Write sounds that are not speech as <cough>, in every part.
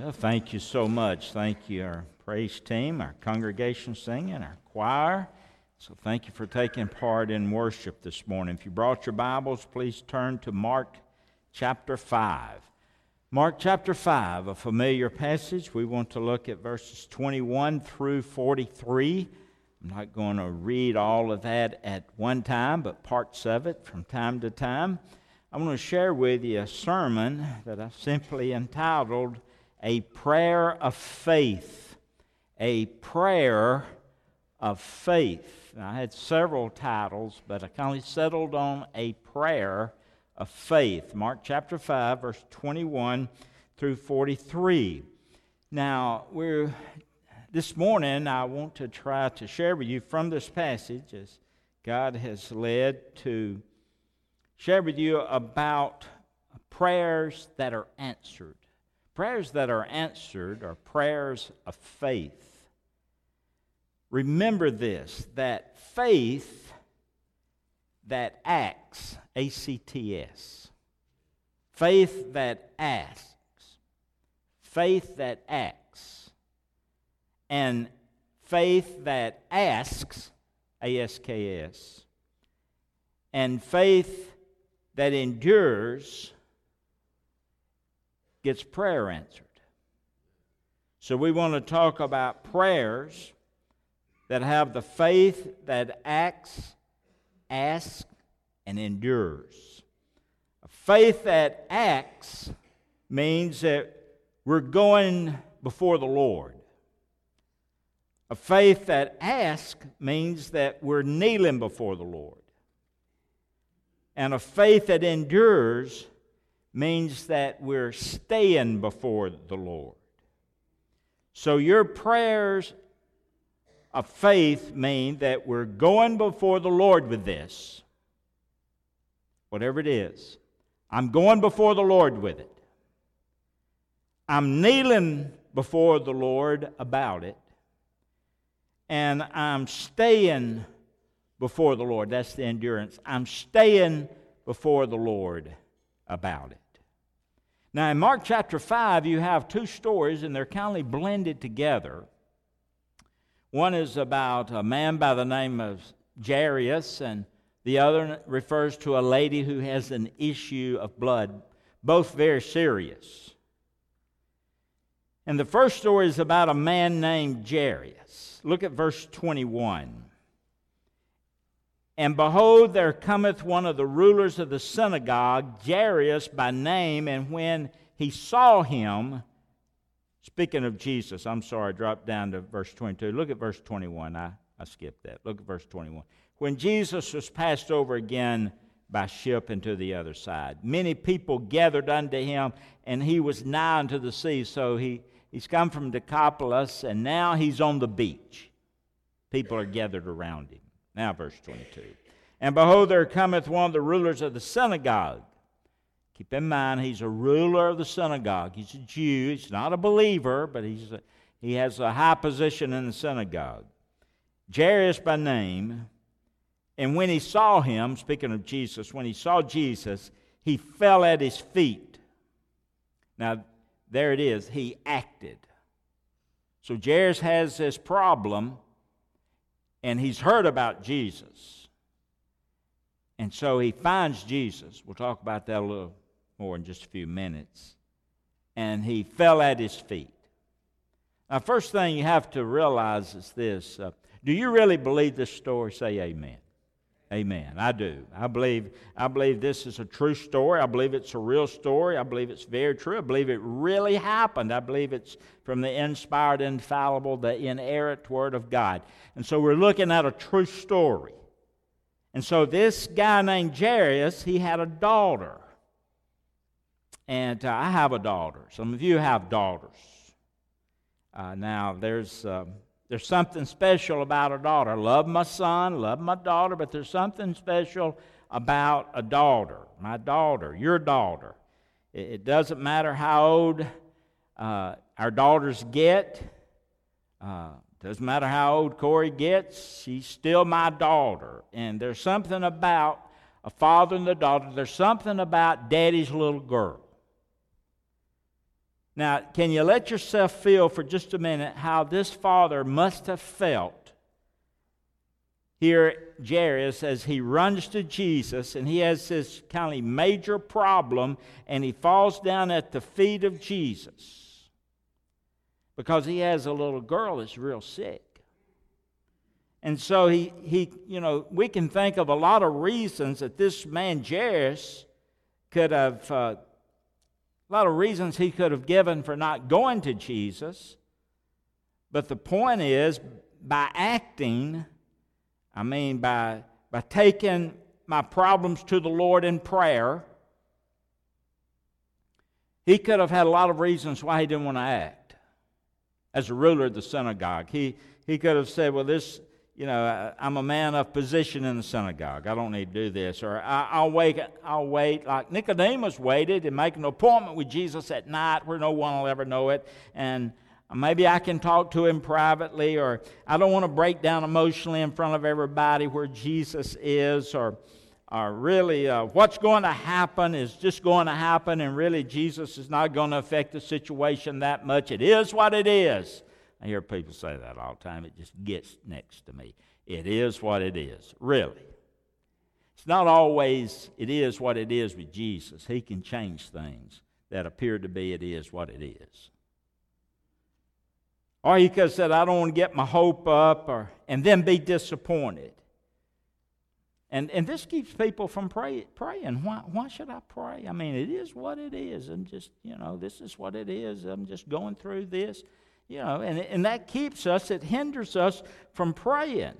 Well, thank you so much. Thank you, our praise team, our congregation singing, our choir. So, thank you for taking part in worship this morning. If you brought your Bibles, please turn to Mark chapter 5. Mark chapter 5, a familiar passage. We want to look at verses 21 through 43. I'm not going to read all of that at one time, but parts of it from time to time. I want to share with you a sermon that I've simply entitled A Prayer of Faith. A Prayer of Faith. I had several titles, but I kind of settled on A Prayer of Faith. Mark chapter 5, verse 21 through 43. Now, we're this morning I want to try to share with you from this passage as God has led to share with you about prayers that are answered. Prayers that are answered are prayers of faith. Remember this that faith that acts, A C T S, faith that asks, faith that acts, and faith that asks, A S K S, and faith that endures gets prayer answered. So we want to talk about prayers that have the faith that acts, asks, and endures. A faith that acts means that we're going before the Lord. A faith that asks means that we're kneeling before the Lord. And a faith that endures means that we're staying before the Lord. So your prayers of faith mean that we're going before the Lord with this, whatever it is. I'm going before the Lord with it. I'm kneeling before the Lord about it. And I'm staying before the Lord. That's the endurance. I'm staying before the Lord about it. Now, in Mark chapter 5, you have two stories, and they're kind of blended together. One is about a man by the name of Jairus, and the other refers to a lady who has an issue of blood, both very serious. And the first story is about a man named Jairus. Look at verse 21. And behold, there cometh one of the rulers of the synagogue, Jairus by name, and when he saw him, speaking of Jesus, I'm sorry, I dropped down to verse 22. Look at verse 21. I, I skipped that. Look at verse 21. When Jesus was passed over again by ship into the other side, many people gathered unto him, and he was nigh unto the sea. So he, he's come from Decapolis, and now he's on the beach. People are gathered around him. Now, verse 22. And behold, there cometh one of the rulers of the synagogue. Keep in mind, he's a ruler of the synagogue. He's a Jew. He's not a believer, but he's a, he has a high position in the synagogue. Jairus by name. And when he saw him, speaking of Jesus, when he saw Jesus, he fell at his feet. Now, there it is. He acted. So Jairus has this problem and he's heard about Jesus. And so he finds Jesus. We'll talk about that a little more in just a few minutes. And he fell at his feet. Now, first thing you have to realize is this uh, do you really believe this story? Say amen. Amen. I do. I believe, I believe this is a true story. I believe it's a real story. I believe it's very true. I believe it really happened. I believe it's from the inspired, infallible, the inerrant Word of God. And so we're looking at a true story. And so this guy named Jairus, he had a daughter. And uh, I have a daughter. Some of you have daughters. Uh, now, there's. Uh, there's something special about a daughter. Love my son, love my daughter, but there's something special about a daughter. My daughter, your daughter. It, doesn't matter how old uh, our daughters get. Uh, doesn't matter how old Corey gets. She's still my daughter. And there's something about a father and the daughter. There's something about daddy's little girl. Now, can you let yourself feel for just a minute how this father must have felt here, Jairus, as he runs to Jesus and he has this kind of major problem and he falls down at the feet of Jesus because he has a little girl that's real sick. And so he, he, you know, we can think of a lot of reasons that this man Jairus could have uh, a lot of reasons he could have given for not going to Jesus. But the point is, by acting, I mean, by, by taking my problems to the Lord in prayer, he could have had a lot of reasons why he didn't want to act. As a ruler of the synagogue, he, he could have said, Well, this, you know, I'm a man of position in the synagogue. I don't need to do this. Or I, will wait, I'll wait, like Nicodemus waited and make an appointment with Jesus at night where no one will ever know it. And maybe I can talk to him privately. Or I don't want to break down emotionally in front of everybody where Jesus is. Or, or really, uh, what's going to happen is just going to happen. And really, Jesus is not going to affect the situation that much. It is what it is. I hear people say that all the time. It just gets next to me. It is what it is, really. It's not always it is what it is with Jesus. He can change things that appear to be it is what it is. Or he could have said, I don't want to get my hope up or, and then be disappointed. And, and this keeps people from pray, praying. Why, why should I pray? I mean, it is what it is. I'm just, you know, this is what it is. I'm just going through this. You know, and, and that keeps us, it hinders us from praying.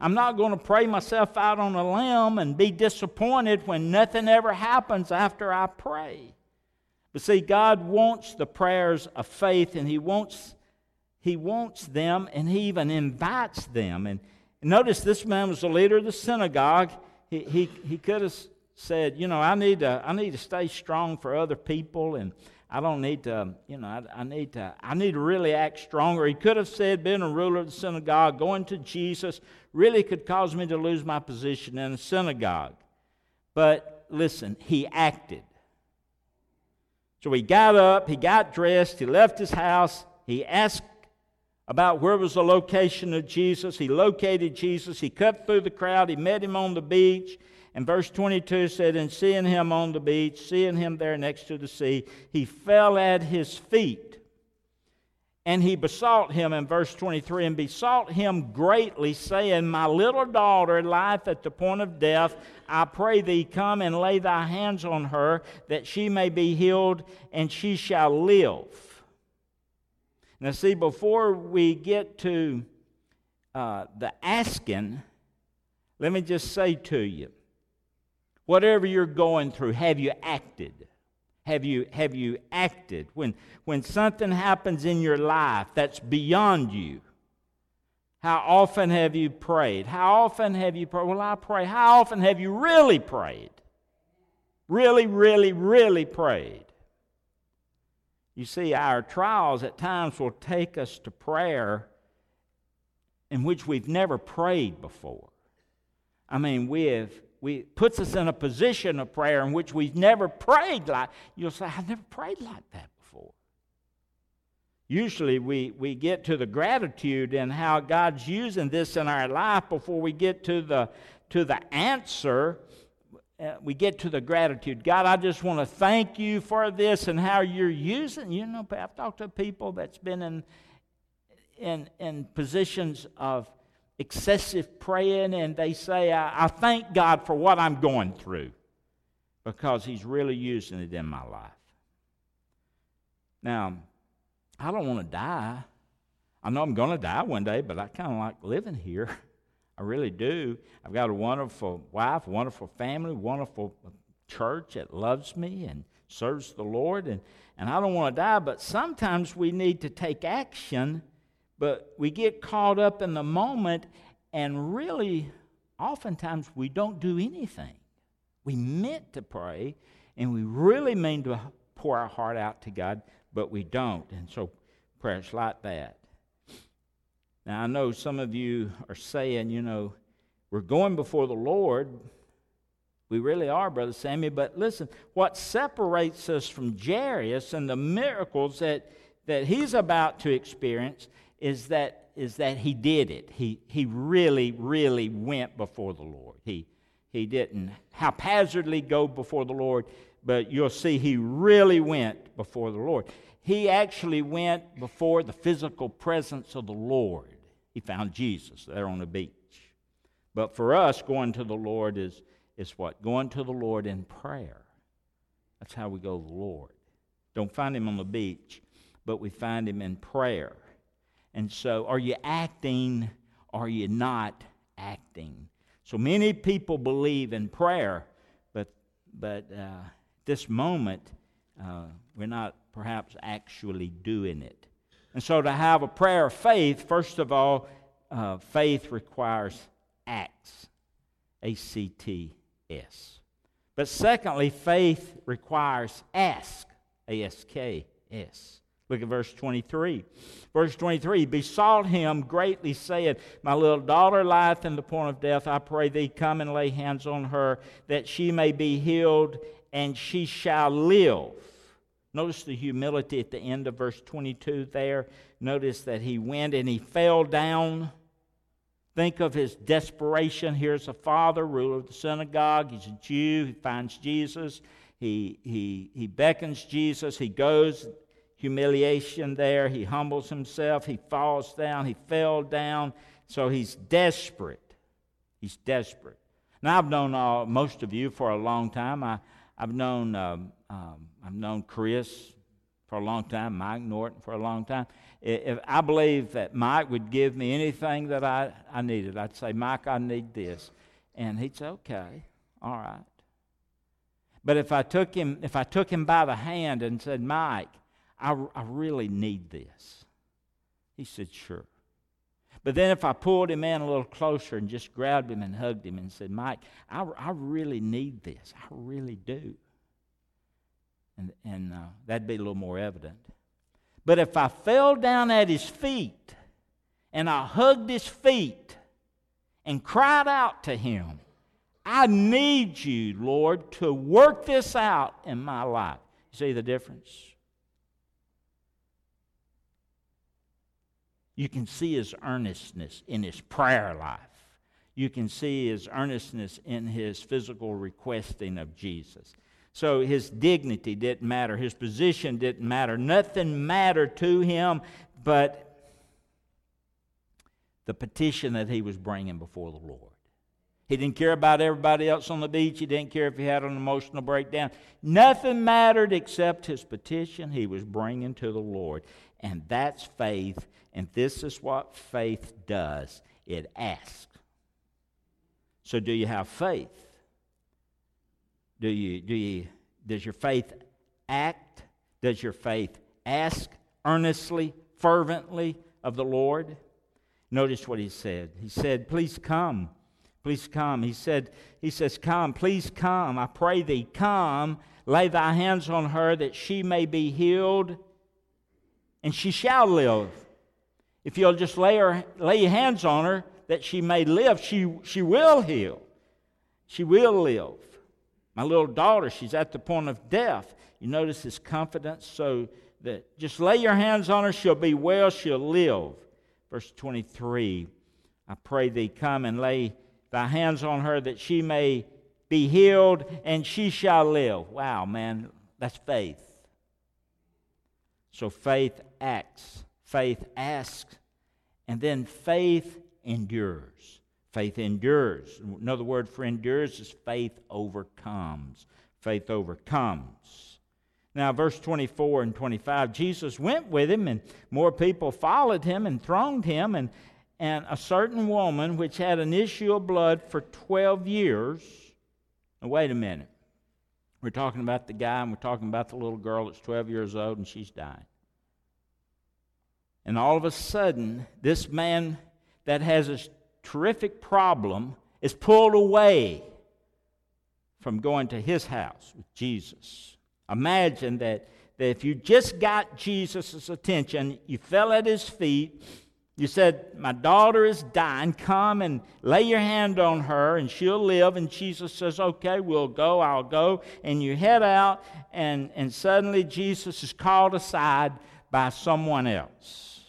I'm not going to pray myself out on a limb and be disappointed when nothing ever happens after I pray. But see, God wants the prayers of faith, and He wants, he wants them, and He even invites them. And notice this man was the leader of the synagogue. He, he, he could have said, You know, I need, to, I need to stay strong for other people, and I don't need to, you know, I, I, need to, I need to really act stronger. He could have said, being a ruler of the synagogue, going to Jesus really could cause me to lose my position in the synagogue. But listen, he acted. So he got up, he got dressed, he left his house, he asked about where was the location of Jesus. He located Jesus, he cut through the crowd, he met him on the beach. And verse 22 said, And seeing him on the beach, seeing him there next to the sea, he fell at his feet. And he besought him in verse 23 and besought him greatly, saying, My little daughter lieth at the point of death. I pray thee, come and lay thy hands on her, that she may be healed, and she shall live. Now, see, before we get to uh, the asking, let me just say to you Whatever you're going through, have you acted? Have you, have you acted? When, when something happens in your life that's beyond you, how often have you prayed? How often have you prayed? Well, I pray. How often have you really prayed? Really, really, really prayed. You see, our trials at times will take us to prayer in which we've never prayed before. I mean, we have we puts us in a position of prayer in which we've never prayed like you'll say i've never prayed like that before. Usually we, we get to the gratitude and how god's using this in our life before we get to the to the answer. Uh, we get to the gratitude. God i just want to thank you for this and how you're using you know i've talked to people that's been in in in positions of excessive praying and they say, I, I thank God for what I'm going through because He's really using it in my life. Now, I don't want to die. I know I'm going to die one day, but I kind of like living here. <laughs> I really do. I've got a wonderful wife, wonderful family, wonderful church that loves me and serves the Lord, and, and I don't want to die, but sometimes we need to take action but we get caught up in the moment, and really, oftentimes, we don't do anything. We meant to pray, and we really mean to pour our heart out to God, but we don't. And so, prayers like that. Now, I know some of you are saying, you know, we're going before the Lord, We really are, Brother Sammy. But listen, what separates us from Jairus and the miracles that, that he's about to experience is that, is that he did it. He, he really, really went before the Lord. He, he didn't haphazardly go before the Lord, but you'll see he really went before the Lord. He actually went before the physical presence of the Lord. He found Jesus there on the beach. But for us, going to the Lord is is what? Going to the Lord in prayer. That's how we go to the Lord. Don't find Him on the beach, but we find Him in prayer. And so, are you acting? Are you not acting? So many people believe in prayer, but but uh, this moment uh, we're not perhaps actually doing it. And so, to have a prayer of faith, first of all, uh, faith requires acts. A C T S. But secondly, faith requires ask, A S K S. Look at verse 23. Verse 23 besought him greatly, saying, My little daughter lieth in the point of death. I pray thee, come and lay hands on her, that she may be healed, and she shall live. Notice the humility at the end of verse 22 there. Notice that he went and he fell down Think of his desperation. Here's a father, ruler of the synagogue. He's a Jew. He finds Jesus. He, he, he beckons Jesus. He goes, humiliation there. He humbles himself. He falls down. He fell down. So he's desperate. He's desperate. Now, I've known uh, most of you for a long time. I, I've known um, um, I've known Chris for a long time, Mike Norton for a long time if I believe that Mike would give me anything that I, I needed, I'd say, Mike, I need this. And he'd say, okay, all right. But if I took him, if I took him by the hand and said, Mike, I, I really need this, he said, sure. But then if I pulled him in a little closer and just grabbed him and hugged him and said, Mike, I, I really need this. I really do. And, and uh, that'd be a little more evident. But if I fell down at his feet and I hugged his feet and cried out to him, I need you, Lord, to work this out in my life. You see the difference? You can see his earnestness in his prayer life. You can see his earnestness in his physical requesting of Jesus. So his dignity didn't matter, his position didn't matter, nothing mattered to him but the petition that he was bringing before the Lord. He didn't care about everybody else on the beach. He didn't care if he had an emotional breakdown. Nothing mattered except his petition he was bringing to the Lord. And that's faith. And this is what faith does it asks. So, do you have faith? Do you, do you, does your faith act? Does your faith ask earnestly, fervently of the Lord? Notice what he said. He said, Please come. Please come. He said, He says, Come, please come. I pray thee, come, lay thy hands on her that she may be healed, and she shall live. If you'll just lay her lay your hands on her that she may live, she, she will heal. She will live. My little daughter, she's at the point of death. You notice his confidence, so that just lay your hands on her, she'll be well, she'll live. Verse 23 I pray thee, come and lay thy hands on her that she may be healed and she shall live. Wow, man, that's faith. So faith acts, faith asks, and then faith endures. Faith endures. Another word for endures is faith overcomes. Faith overcomes. Now, verse 24 and 25, Jesus went with him, and more people followed him and thronged him. And, and a certain woman, which had an issue of blood for 12 years. Now, wait a minute. We're talking about the guy, and we're talking about the little girl that's 12 years old, and she's dying. And all of a sudden, this man that has a terrific problem is pulled away from going to his house with Jesus. Imagine that, that if you just got Jesus' attention, you fell at his feet, You said, My daughter is dying. Come and lay your hand on her, and she'll live. And Jesus says, Okay, we'll go. I'll go. And you head out, and, and suddenly Jesus is called aside by someone else.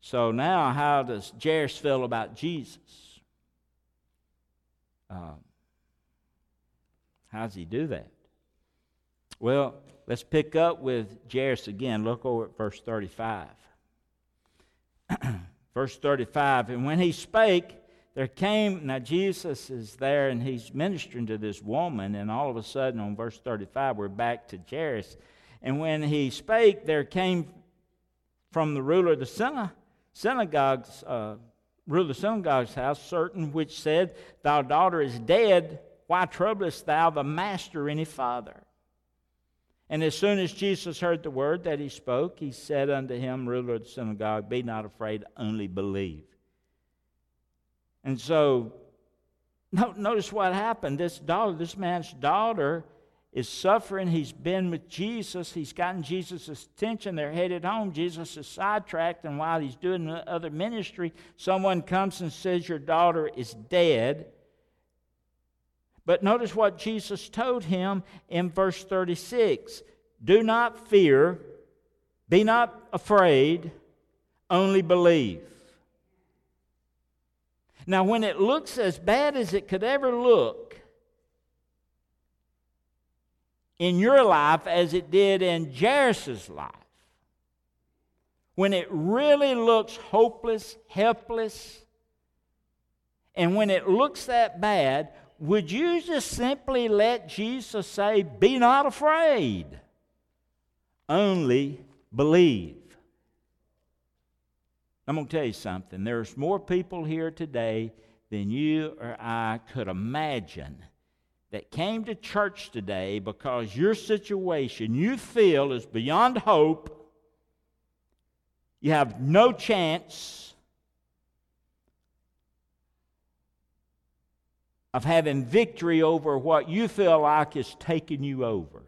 So now, how does Jairus feel about Jesus? Um, how does he do that? Well, let's pick up with Jairus again. Look over at verse 35. Verse 35 And when he spake, there came, now Jesus is there and he's ministering to this woman, and all of a sudden on verse 35, we're back to Jairus. And when he spake, there came from the ruler of the synagogue's, uh, ruler of the synagogue's house certain which said, Thy daughter is dead. Why troublest thou the master any farther? And as soon as Jesus heard the word that he spoke, he said unto him, ruler of the synagogue, Be not afraid, only believe. And so, notice what happened. This daughter, this man's daughter, is suffering. He's been with Jesus. He's gotten Jesus' attention. They're headed home. Jesus is sidetracked, and while he's doing other ministry, someone comes and says, Your daughter is dead. But notice what Jesus told him in verse 36 Do not fear, be not afraid, only believe. Now, when it looks as bad as it could ever look in your life as it did in Jairus' life, when it really looks hopeless, helpless, and when it looks that bad, would you just simply let Jesus say, Be not afraid, only believe? I'm going to tell you something. There's more people here today than you or I could imagine that came to church today because your situation you feel is beyond hope. You have no chance of having victory over what you feel like is taking you over.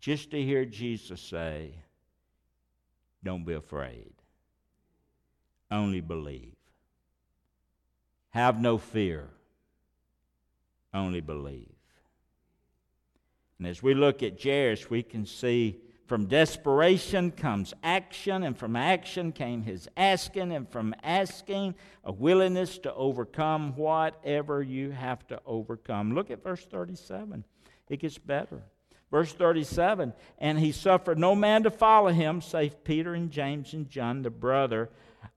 Just to hear Jesus say, Don't be afraid, only believe. Have no fear, only believe. And as we look at Jairus, we can see from desperation comes action, and from action came his asking, and from asking, a willingness to overcome whatever you have to overcome. Look at verse 37. It gets better. Verse 37 And he suffered no man to follow him, save Peter and James and John, the brother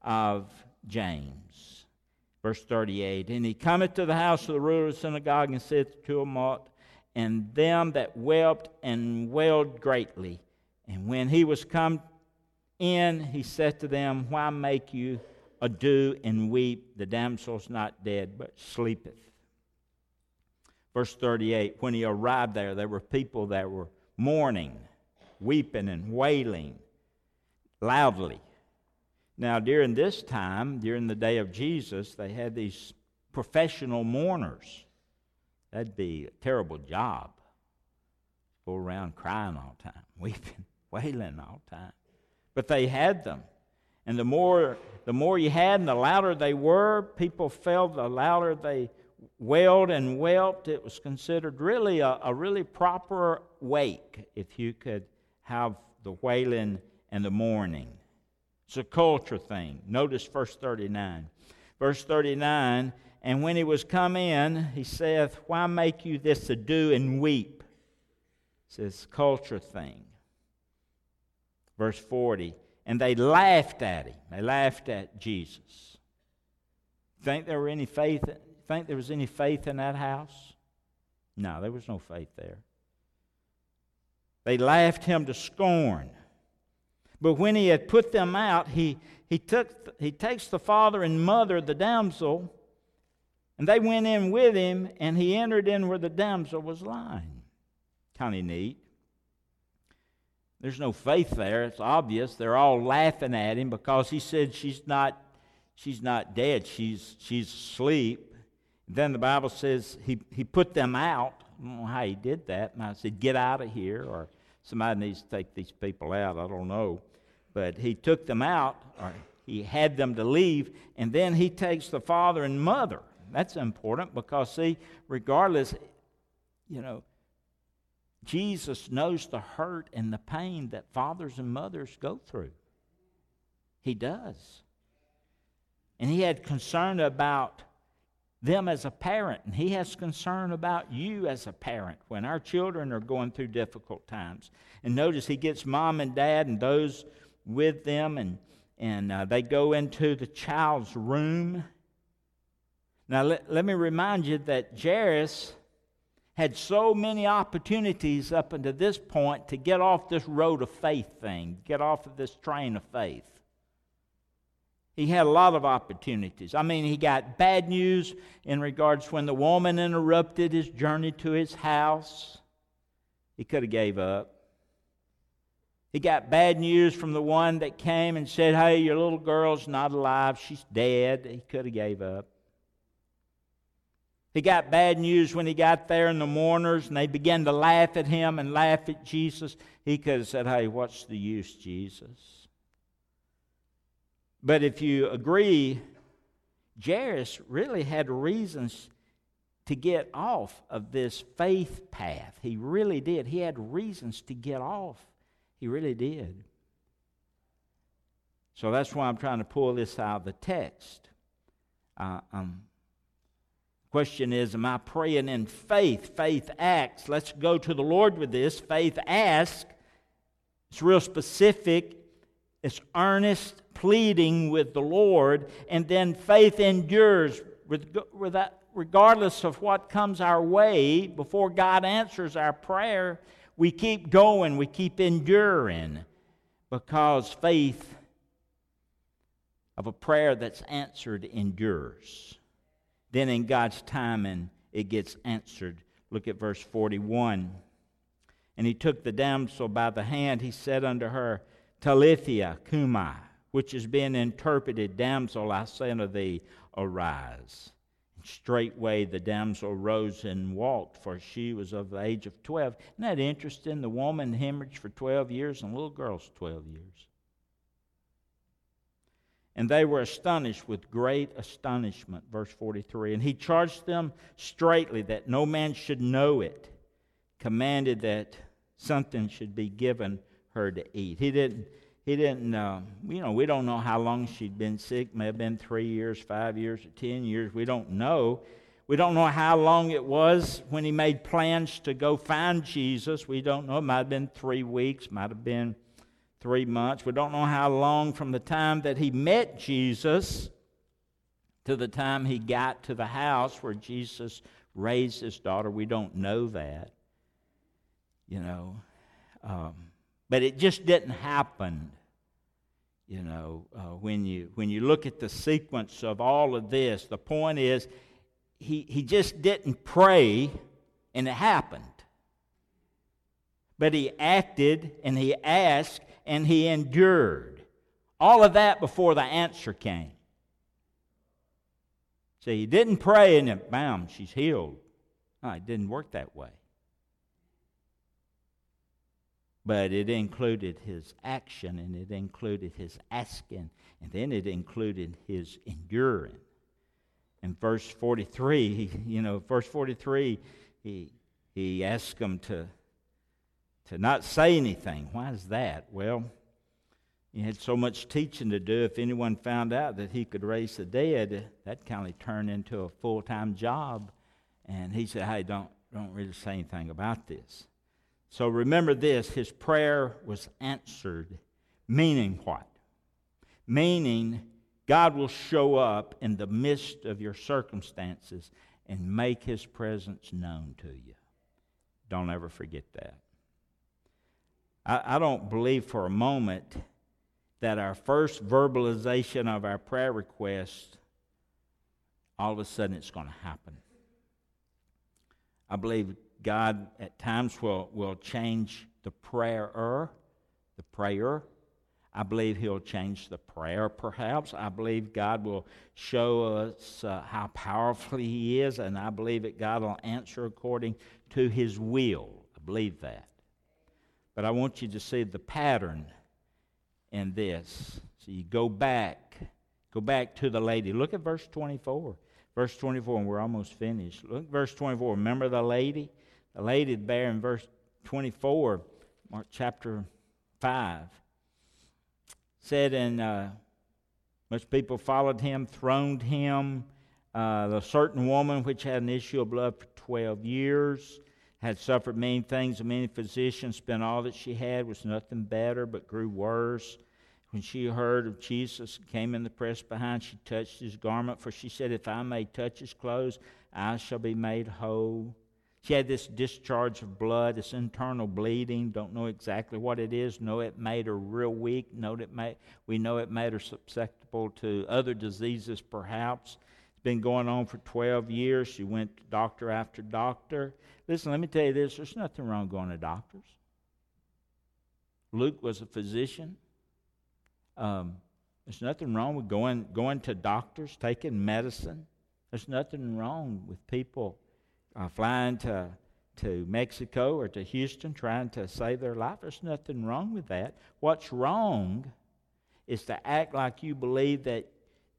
of James. Verse 38 And he cometh to the house of the ruler of the synagogue and saith to him, and them that wept and wailed greatly. And when he was come in, he said to them, Why make you ado and weep? The damsel's not dead, but sleepeth. Verse 38 When he arrived there, there were people that were mourning, weeping, and wailing loudly. Now, during this time, during the day of Jesus, they had these professional mourners. That'd be a terrible job. Go around crying all the time, <laughs> weeping wailing all the time. But they had them. And the more, the more you had and the louder they were, people felt the louder they wailed and wept. It was considered really a, a really proper wake if you could have the wailing and the mourning. It's a culture thing. Notice verse 39. Verse 39 And when he was come in, he saith, Why make you this ado and weep? It's this culture thing. Verse 40. And they laughed at him. They laughed at Jesus. Think there were any faith? Think there was any faith in that house? No, there was no faith there. They laughed him to scorn. But when he had put them out, he, he, took, he takes the father and mother of the damsel, and they went in with him, and he entered in where the damsel was lying. Kind of neat. There's no faith there. It's obvious. They're all laughing at him because he said she's not, she's not dead. She's, she's asleep. Then the Bible says he, he put them out. I don't know how he did that. And I said, get out of here or Somebody needs to take these people out. I don't know. But he took them out, or he had them to leave, and then he takes the father and mother. That's important because, see, regardless, you know, Jesus knows the hurt and the pain that fathers and mothers go through. He does. And he had concern about them as a parent, and he has concern about you as a parent when our children are going through difficult times. And notice he gets mom and dad and those with them, and, and uh, they go into the child's room. Now, let, let me remind you that Jairus had so many opportunities up until this point to get off this road of faith thing, get off of this train of faith. He had a lot of opportunities. I mean, he got bad news in regards when the woman interrupted his journey to his house. He could have gave up. He got bad news from the one that came and said, "Hey, your little girl's not alive. She's dead." He could have gave up. He got bad news when he got there, and the mourners, and they began to laugh at him and laugh at Jesus. He could have said, Hey, what's the use, Jesus? But if you agree, Jairus really had reasons to get off of this faith path. He really did. He had reasons to get off. He really did. So that's why I'm trying to pull this out of the text. Uh, um, Question is, am I praying in faith? Faith acts. Let's go to the Lord with this. Faith asks. It's real specific. It's earnest pleading with the Lord. And then faith endures with, with that, regardless of what comes our way. Before God answers our prayer, we keep going, we keep enduring because faith of a prayer that's answered endures then in God's timing, it gets answered. Look at verse 41. And he took the damsel by the hand. He said unto her, Talitha cumi, which is being interpreted, Damsel, I say unto thee, arise. And straightway the damsel rose and walked, for she was of the age of 12. Isn't that interesting? The woman hemorrhaged for 12 years, and the little girl's 12 years. And they were astonished with great astonishment. Verse 43. And he charged them straitly that no man should know it, commanded that something should be given her to eat. He didn't, he didn't, uh, you know, we don't know how long she'd been sick. May have been three years, five years, or ten years. We don't know. We don't know how long it was when he made plans to go find Jesus. We don't know. It might have been three weeks, might have been three months. We don't know how long from the time that he met Jesus to the time he got to the house where Jesus raised his daughter. We don't know that, you know. Um, but it just didn't happen, you know. Uh, when you when you look at the sequence of all of this, the point is, he he just didn't pray, and it happened. But he acted and he asked and he endured. All of that before the answer came. See, he didn't pray and then, bam, she's healed. No, it didn't work that way. But it included his action and it included his asking and then it included his enduring. In verse 43, he, you know, verse 43, he, he asked them to to not say anything. Why is that? Well, he had so much teaching to do. If anyone found out that he could raise the dead, that kind of turned into a full time job. And he said, Hey, don't, don't really say anything about this. So remember this his prayer was answered. Meaning what? Meaning God will show up in the midst of your circumstances and make his presence known to you. Don't ever forget that. I, I don't believe for a moment that our first verbalization of our prayer request, all of a sudden it's going to happen. I believe God at times will, will change the prayer, the prayer. I believe He'll change the prayer, perhaps. I believe God will show us uh, how powerful He is, and I believe that God will answer according to His will. I believe that. But I want you to see the pattern in this. So you go back, go back to the lady. Look at verse 24. Verse 24, and we're almost finished. Look verse 24. Remember the lady? The lady there in verse 24, Mark chapter 5, said, and uh, much people followed him, throned him. Uh, the certain woman which had an issue of blood for 12 years had suffered many things of many physicians, spent all that she had, was nothing better, but grew worse. When she heard of Jesus, came in the press behind, she touched his garment, for she said, If I may touch his clothes, I shall be made whole. She had this discharge of blood, this internal bleeding. Don't know exactly what it is. Know it made her real weak. Know it made, we know it made her susceptible to other diseases, perhaps. Been going on for 12 years. She went to doctor after doctor. Listen, let me tell you this there's nothing wrong going to doctors. Luke was a physician. Um, there's nothing wrong with going, going to doctors, taking medicine. There's nothing wrong with people uh, flying to, to Mexico or to Houston trying to save their life. There's nothing wrong with that. What's wrong is to act like you believe that,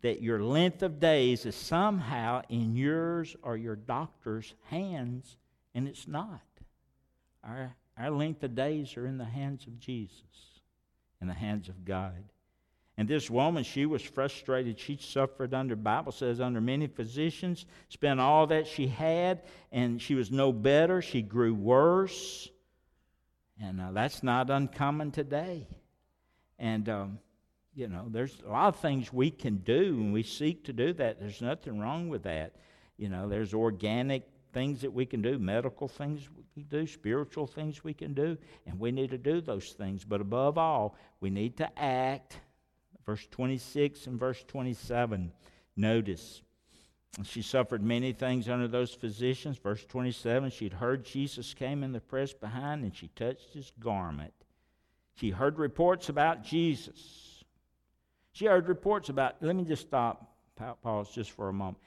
that your length of days is somehow in yours or your doctor's hands, and it's not. Our, our length of days are in the hands of Jesus, in the hands of God. And this woman, she was frustrated. She suffered under, Bible says, under many physicians, spent all that she had, and she was no better. She grew worse. And uh, that's not uncommon today. And, um, you know, there's a lot of things we can do, and we seek to do that. There's nothing wrong with that. You know, there's organic things that we can do, medical things we can do, spiritual things we can do, and we need to do those things. But above all, we need to act verse 26 and verse 27. Notice. She suffered many things under those physicians. Verse 27, she'd heard Jesus came in the press behind and she touched his garment. She heard reports about Jesus. She heard reports about, let me just stop, pause just for a moment.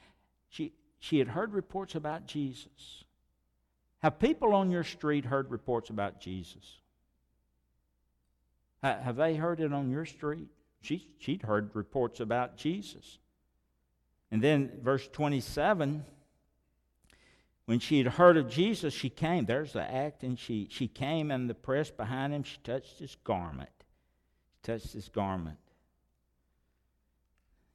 She, she had heard reports about Jesus. Have people on your street heard reports about Jesus? Have they heard it on your street? She, she'd heard reports about Jesus. And then, verse 27, when she had heard of Jesus, she came. There's the act, and she, she came and the press behind him. She touched his garment. She touched his garment.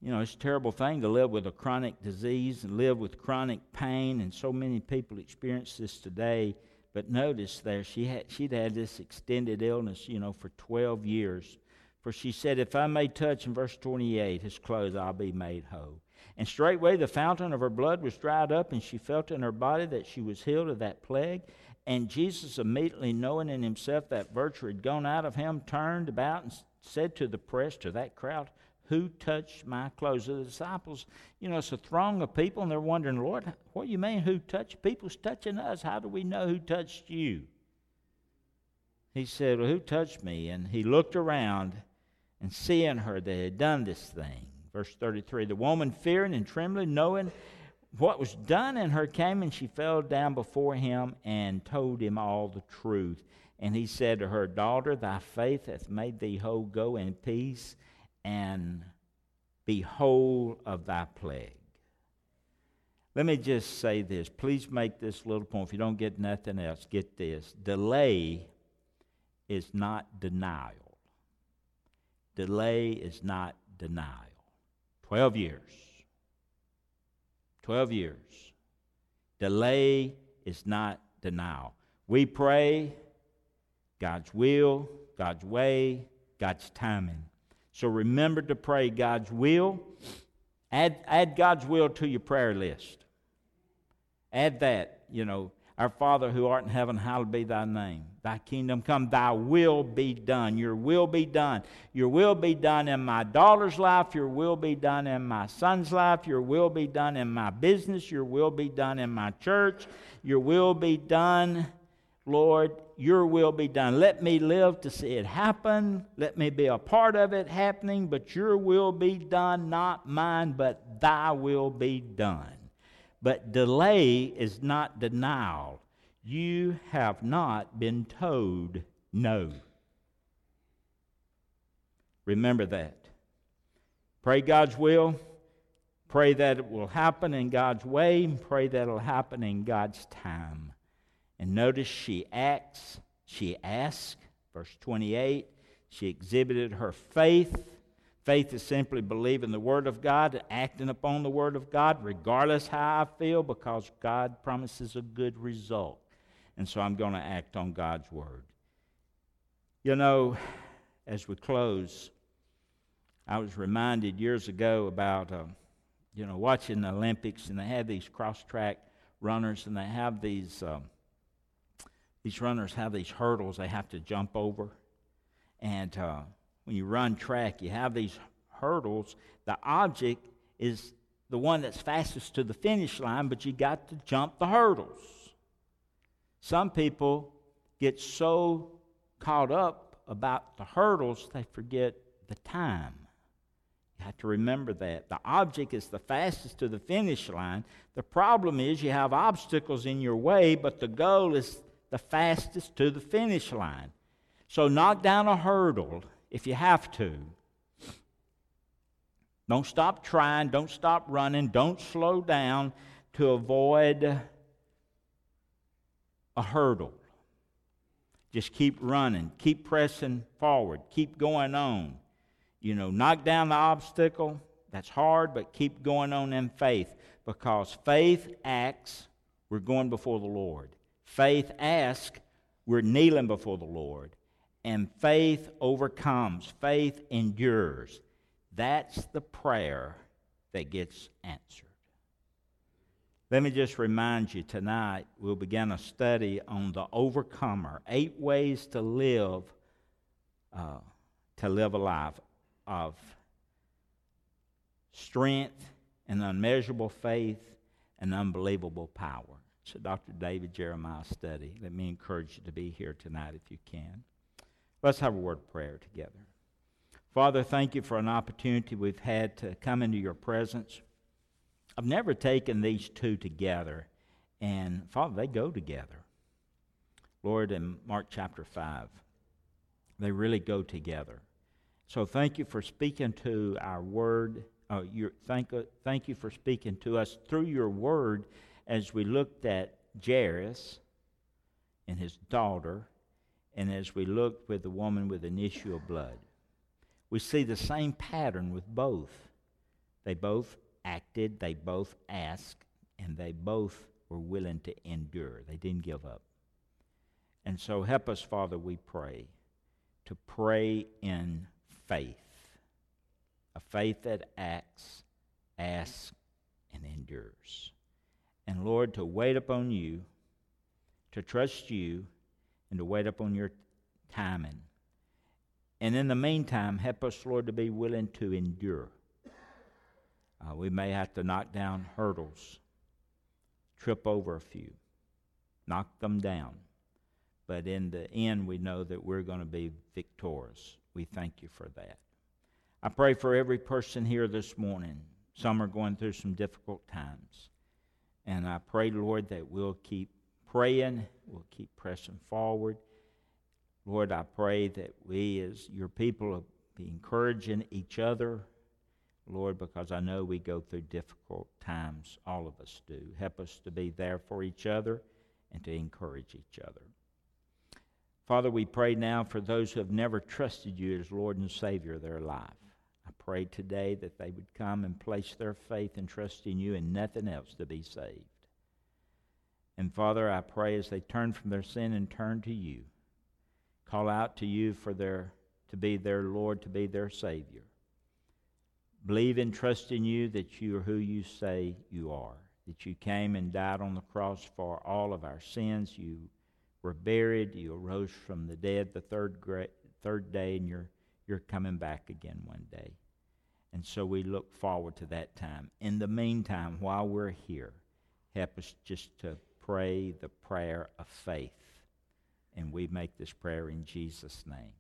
You know, it's a terrible thing to live with a chronic disease and live with chronic pain, and so many people experience this today. But notice there, she had, she'd had this extended illness, you know, for 12 years. For she said, If I may touch, in verse 28, his clothes, I'll be made whole. And straightway the fountain of her blood was dried up, and she felt in her body that she was healed of that plague. And Jesus, immediately knowing in himself that virtue had gone out of him, turned about and said to the press, to that crowd, Who touched my clothes? The disciples, you know, it's a throng of people, and they're wondering, Lord, what do you mean, who touched? People's touching us. How do we know who touched you? He said, Well, who touched me? And he looked around and seeing her they had done this thing. Verse 33 The woman, fearing and trembling, knowing what was done in her, came and she fell down before him and told him all the truth. And he said to her, Daughter, thy faith hath made thee whole. Go in peace and be whole of thy plague. Let me just say this. Please make this little point. If you don't get nothing else, get this. Delay is not denial. Delay is not denial. 12 years. 12 years. Delay is not denial. We pray God's will, God's way, God's timing. So remember to pray God's will. Add, add God's will to your prayer list. Add that, you know, our Father who art in heaven, hallowed be thy name. Thy kingdom come, thy will be done. Your will be done. Your will be done in my daughter's life. Your will be done in my son's life. Your will be done in my business. Your will be done in my church. Your will be done, Lord. Your will be done. Let me live to see it happen. Let me be a part of it happening, but your will be done, not mine, but thy will be done. But delay is not denial. You have not been told No. Remember that. Pray God's will. Pray that it will happen in God's way. Pray that it'll happen in God's time. And notice she acts, she asks, verse 28, she exhibited her faith. Faith is simply believing the Word of God, and acting upon the Word of God, regardless how I feel, because God promises a good result. And so I'm going to act on God's Word. You know, as we close, I was reminded years ago about, uh, you know, watching the Olympics, and they have these cross track runners, and they have these, um, these runners have these hurdles they have to jump over. And uh, when you run track, you have these hurdles. The object is the one that's fastest to the finish line, but you got to jump the hurdles. Some people get so caught up about the hurdles they forget the time. You have to remember that. The object is the fastest to the finish line. The problem is you have obstacles in your way, but the goal is the fastest to the finish line. So knock down a hurdle if you have to. Don't stop trying, don't stop running, don't slow down to avoid a hurdle. Just keep running, keep pressing forward, keep going on. You know, knock down the obstacle. That's hard, but keep going on in faith because faith acts, we're going before the Lord. Faith asks, we're kneeling before the Lord and faith overcomes, faith endures. That's the prayer that gets answered. Let me just remind you tonight we'll begin a study on the overcomer eight ways to live uh, to live a life of strength and unmeasurable faith and unbelievable power. It's a Dr. David Jeremiah study. Let me encourage you to be here tonight if you can. Let's have a word of prayer together. Father, thank you for an opportunity we've had to come into your presence. I've never taken these two together, and Father, they go together. Lord, in Mark chapter 5, they really go together. So thank you for speaking to our word. Uh, your, thank, uh, thank you for speaking to us through your word as we looked at Jairus and his daughter and as we look with the woman with an issue of blood, we see the same pattern with both. They both acted, they both asked, and they both were willing to endure. They didn't give up. And so help us, Father, we pray, to pray in faith a faith that acts, asks, and endures. And Lord, to wait upon you, to trust you and to wait upon your timing. And in the meantime, help us, Lord, to be willing to endure. Uh, we may have to knock down hurdles, trip over a few, knock them down. But in the end, we know that we're going to be victorious. We thank you for that. I pray for every person here this morning. Some are going through some difficult times. And I pray, Lord, that we'll keep praying. We'll keep pressing forward. Lord, I pray that we, as your people, be encouraging each other. Lord, because I know we go through difficult times. All of us do. Help us to be there for each other and to encourage each other. Father, we pray now for those who have never trusted you as Lord and Savior of their life. Pray today that they would come and place their faith and trust in you and nothing else to be saved. And Father, I pray as they turn from their sin and turn to you, call out to you for their to be their Lord, to be their Savior. Believe and trust in you that you are who you say you are, that you came and died on the cross for all of our sins. You were buried, you arose from the dead the third, third day, and you're, you're coming back again one day. And so we look forward to that time. In the meantime, while we're here, help us just to pray the prayer of faith. And we make this prayer in Jesus' name.